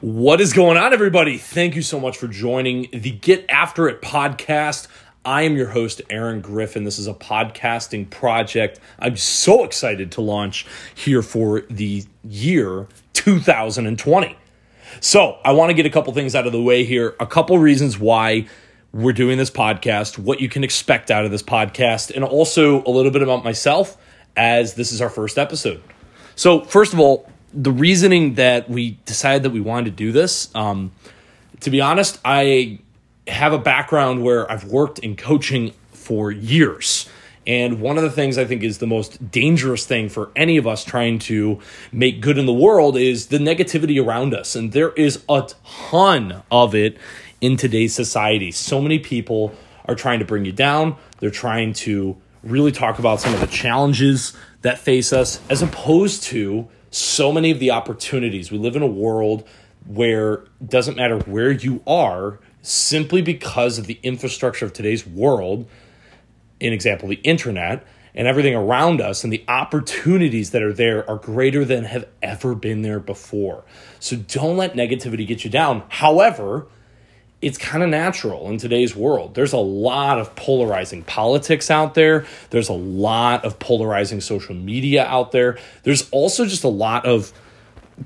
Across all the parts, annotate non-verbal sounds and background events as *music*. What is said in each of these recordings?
What is going on, everybody? Thank you so much for joining the Get After It podcast. I am your host, Aaron Griffin. This is a podcasting project I'm so excited to launch here for the year 2020. So, I want to get a couple things out of the way here, a couple reasons why we're doing this podcast, what you can expect out of this podcast, and also a little bit about myself as this is our first episode. So, first of all, the reasoning that we decided that we wanted to do this, um, to be honest, I have a background where I've worked in coaching for years. And one of the things I think is the most dangerous thing for any of us trying to make good in the world is the negativity around us. And there is a ton of it in today's society. So many people are trying to bring you down, they're trying to really talk about some of the challenges that face us, as opposed to so many of the opportunities. We live in a world where it doesn't matter where you are, simply because of the infrastructure of today's world, in example, the internet, and everything around us and the opportunities that are there are greater than have ever been there before. So don't let negativity get you down. However, it's kind of natural in today's world. There's a lot of polarizing politics out there. There's a lot of polarizing social media out there. There's also just a lot of,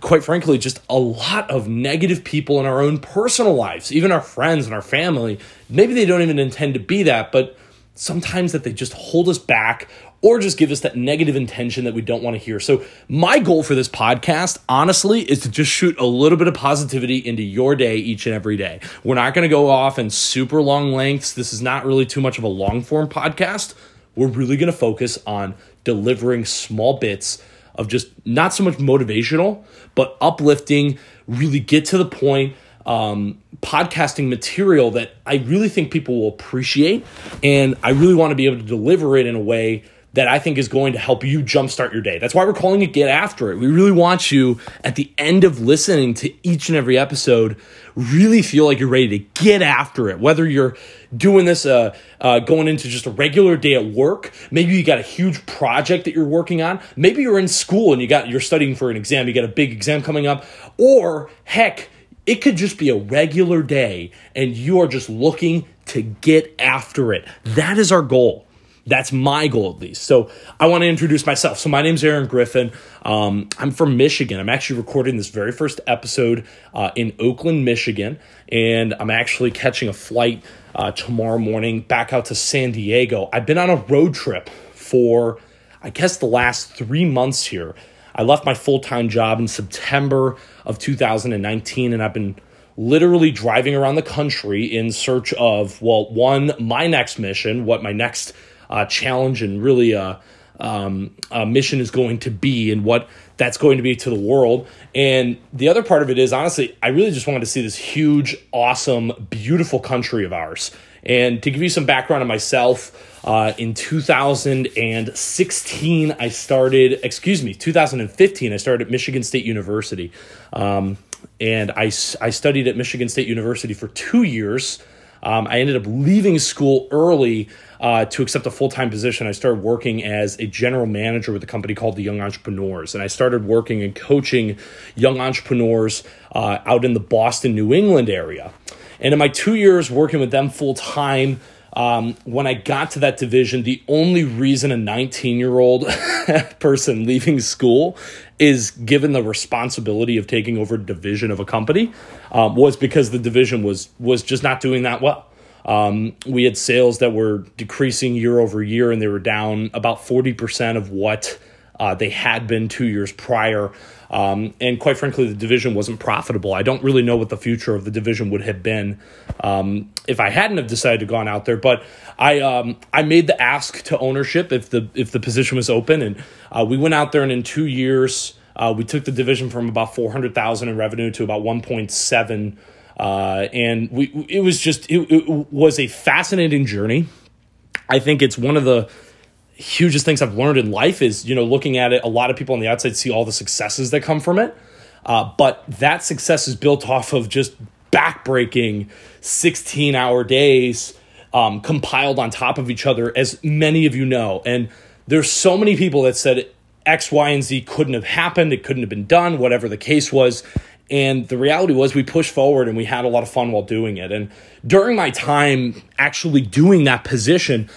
quite frankly, just a lot of negative people in our own personal lives, even our friends and our family. Maybe they don't even intend to be that, but sometimes that they just hold us back or just give us that negative intention that we don't want to hear. So, my goal for this podcast, honestly, is to just shoot a little bit of positivity into your day each and every day. We're not going to go off in super long lengths. This is not really too much of a long form podcast. We're really going to focus on delivering small bits of just not so much motivational, but uplifting, really get to the point um, podcasting material that I really think people will appreciate. And I really want to be able to deliver it in a way that I think is going to help you jumpstart your day. That's why we're calling it Get After It. We really want you at the end of listening to each and every episode, really feel like you're ready to get after it. Whether you're doing this, uh, uh, going into just a regular day at work, maybe you got a huge project that you're working on, maybe you're in school and you got you're studying for an exam, you got a big exam coming up, or heck, it could just be a regular day and you are just looking to get after it. That is our goal. That's my goal, at least. So I want to introduce myself. So my name is Aaron Griffin. Um, I'm from Michigan. I'm actually recording this very first episode uh, in Oakland, Michigan, and I'm actually catching a flight uh, tomorrow morning back out to San Diego. I've been on a road trip for, I guess, the last three months here. I left my full time job in September of 2019, and I've been literally driving around the country in search of, well, one, my next mission, what my next uh, challenge and really uh, um, mission is going to be, and what that's going to be to the world. And the other part of it is, honestly, I really just wanted to see this huge, awesome, beautiful country of ours. And to give you some background on myself, uh, in 2016, I started, excuse me, 2015, I started at Michigan State University. Um, and I, I studied at Michigan State University for two years. Um, I ended up leaving school early uh, to accept a full time position. I started working as a general manager with a company called the Young Entrepreneurs. And I started working and coaching young entrepreneurs uh, out in the Boston, New England area. And in my two years working with them full time, um, when I got to that division, the only reason a 19 year old *laughs* person leaving school is given the responsibility of taking over a division of a company um, was because the division was was just not doing that well. Um, we had sales that were decreasing year over year, and they were down about 40% of what uh, they had been two years prior. Um, and quite frankly, the division wasn't profitable. I don't really know what the future of the division would have been um, if I hadn't have decided to gone out there. But I um, I made the ask to ownership if the if the position was open, and uh, we went out there, and in two years, uh, we took the division from about four hundred thousand in revenue to about one point seven. Uh, and we it was just it, it was a fascinating journey. I think it's one of the hugest things I've learned in life is, you know, looking at it, a lot of people on the outside see all the successes that come from it. Uh, but that success is built off of just backbreaking 16 hour days um, compiled on top of each other, as many of you know. And there's so many people that said X, Y, and Z couldn't have happened, it couldn't have been done, whatever the case was. And the reality was, we pushed forward and we had a lot of fun while doing it. And during my time actually doing that position,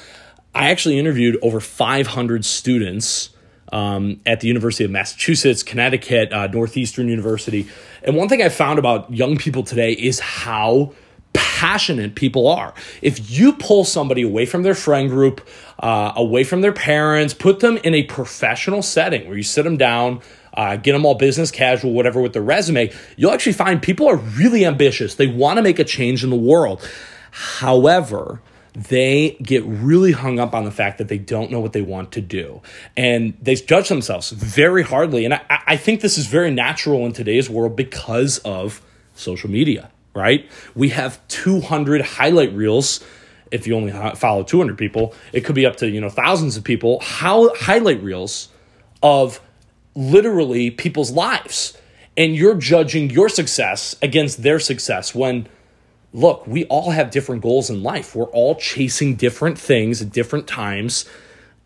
I actually interviewed over 500 students um, at the University of Massachusetts, Connecticut, uh, Northeastern University. And one thing I found about young people today is how passionate people are. If you pull somebody away from their friend group, uh, away from their parents, put them in a professional setting where you sit them down, uh, get them all business casual, whatever, with their resume, you'll actually find people are really ambitious. They want to make a change in the world. However, they get really hung up on the fact that they don't know what they want to do. And they judge themselves very hardly. And I, I think this is very natural in today's world because of social media, right? We have 200 highlight reels. If you only follow 200 people, it could be up to, you know, thousands of people. How highlight reels of literally people's lives. And you're judging your success against their success when look, we all have different goals in life. We're all chasing different things at different times,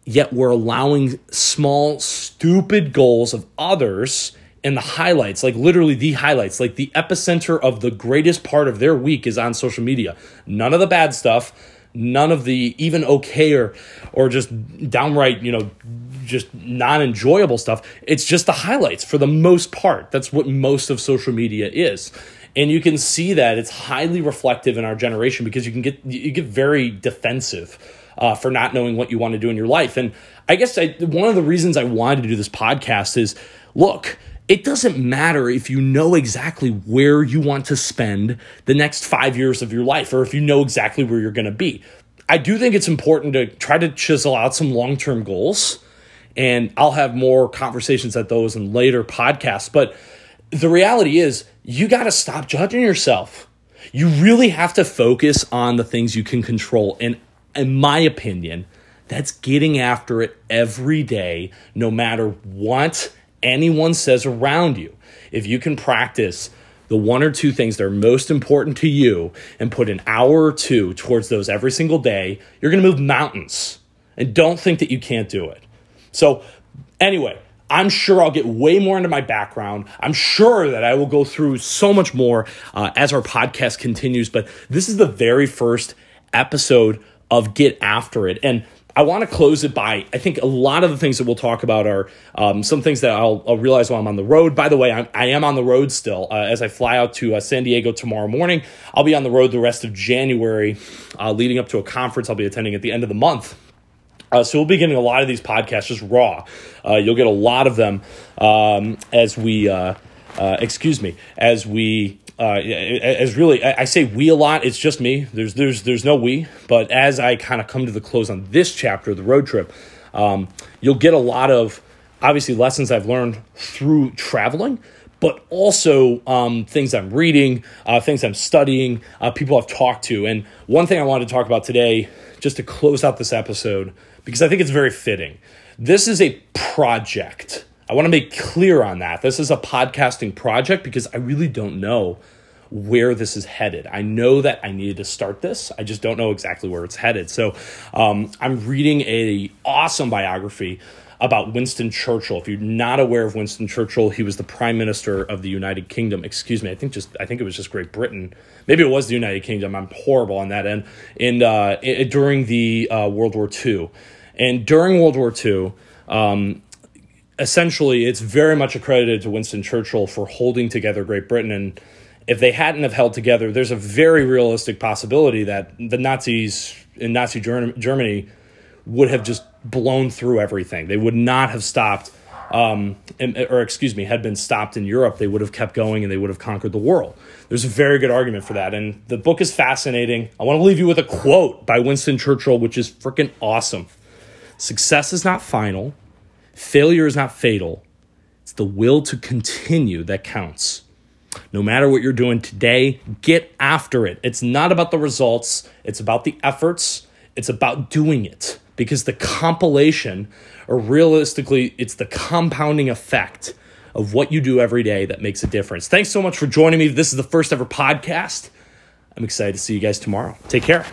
yet we're allowing small, stupid goals of others and the highlights, like literally the highlights, like the epicenter of the greatest part of their week is on social media. None of the bad stuff, none of the even okay or or just downright, you know, just non-enjoyable stuff. It's just the highlights for the most part. That's what most of social media is and you can see that it's highly reflective in our generation because you can get you get very defensive uh, for not knowing what you want to do in your life. And I guess I, one of the reasons I wanted to do this podcast is look. It doesn't matter if you know exactly where you want to spend the next five years of your life or if you know exactly where you're going to be. I do think it's important to try to chisel out some long term goals. And I'll have more conversations at those in later podcasts. But the reality is, you got to stop judging yourself. You really have to focus on the things you can control. And in my opinion, that's getting after it every day, no matter what anyone says around you. If you can practice the one or two things that are most important to you and put an hour or two towards those every single day, you're going to move mountains. And don't think that you can't do it. So, anyway, I'm sure I'll get way more into my background. I'm sure that I will go through so much more uh, as our podcast continues. But this is the very first episode of Get After It. And I want to close it by I think a lot of the things that we'll talk about are um, some things that I'll, I'll, realize while I'm on the road. By the way, I'm, I am on the road still. Uh, as I fly out to uh, San Diego tomorrow morning, I'll be on the road the rest of January, uh, leading up to a conference I'll be attending at the end of the month. Uh, so we'll be getting a lot of these podcasts just raw. Uh, you'll get a lot of them um, as we, uh, uh excuse me, as we, uh, as really, I, I, say we a lot. It's just me. There's, there's, there's no we. But as I kind of come to the close on this chapter of the road trip, um, you'll get a lot of obviously lessons I've learned through traveling but also um, things I'm reading, uh, things I'm studying, uh, people I've talked to. And one thing I wanted to talk about today, just to close out this episode, because I think it's very fitting. This is a project. I want to make clear on that. This is a podcasting project because I really don't know where this is headed. I know that I needed to start this. I just don't know exactly where it's headed. So um, I'm reading a awesome biography about Winston Churchill. If you're not aware of Winston Churchill, he was the Prime Minister of the United Kingdom. Excuse me, I think just I think it was just Great Britain. Maybe it was the United Kingdom. I'm horrible on that end. And uh, it, during the uh, World War II, and during World War II. Um, essentially, it's very much accredited to Winston Churchill for holding together Great Britain. And if they hadn't have held together, there's a very realistic possibility that the Nazis in Nazi Germany would have just blown through everything. They would not have stopped, um, or excuse me, had been stopped in Europe. They would have kept going and they would have conquered the world. There's a very good argument for that. And the book is fascinating. I want to leave you with a quote by Winston Churchill, which is freaking awesome. Success is not final, failure is not fatal. It's the will to continue that counts. No matter what you're doing today, get after it. It's not about the results, it's about the efforts, it's about doing it because the compilation, or realistically, it's the compounding effect of what you do every day that makes a difference. Thanks so much for joining me. This is the first ever podcast. I'm excited to see you guys tomorrow. Take care.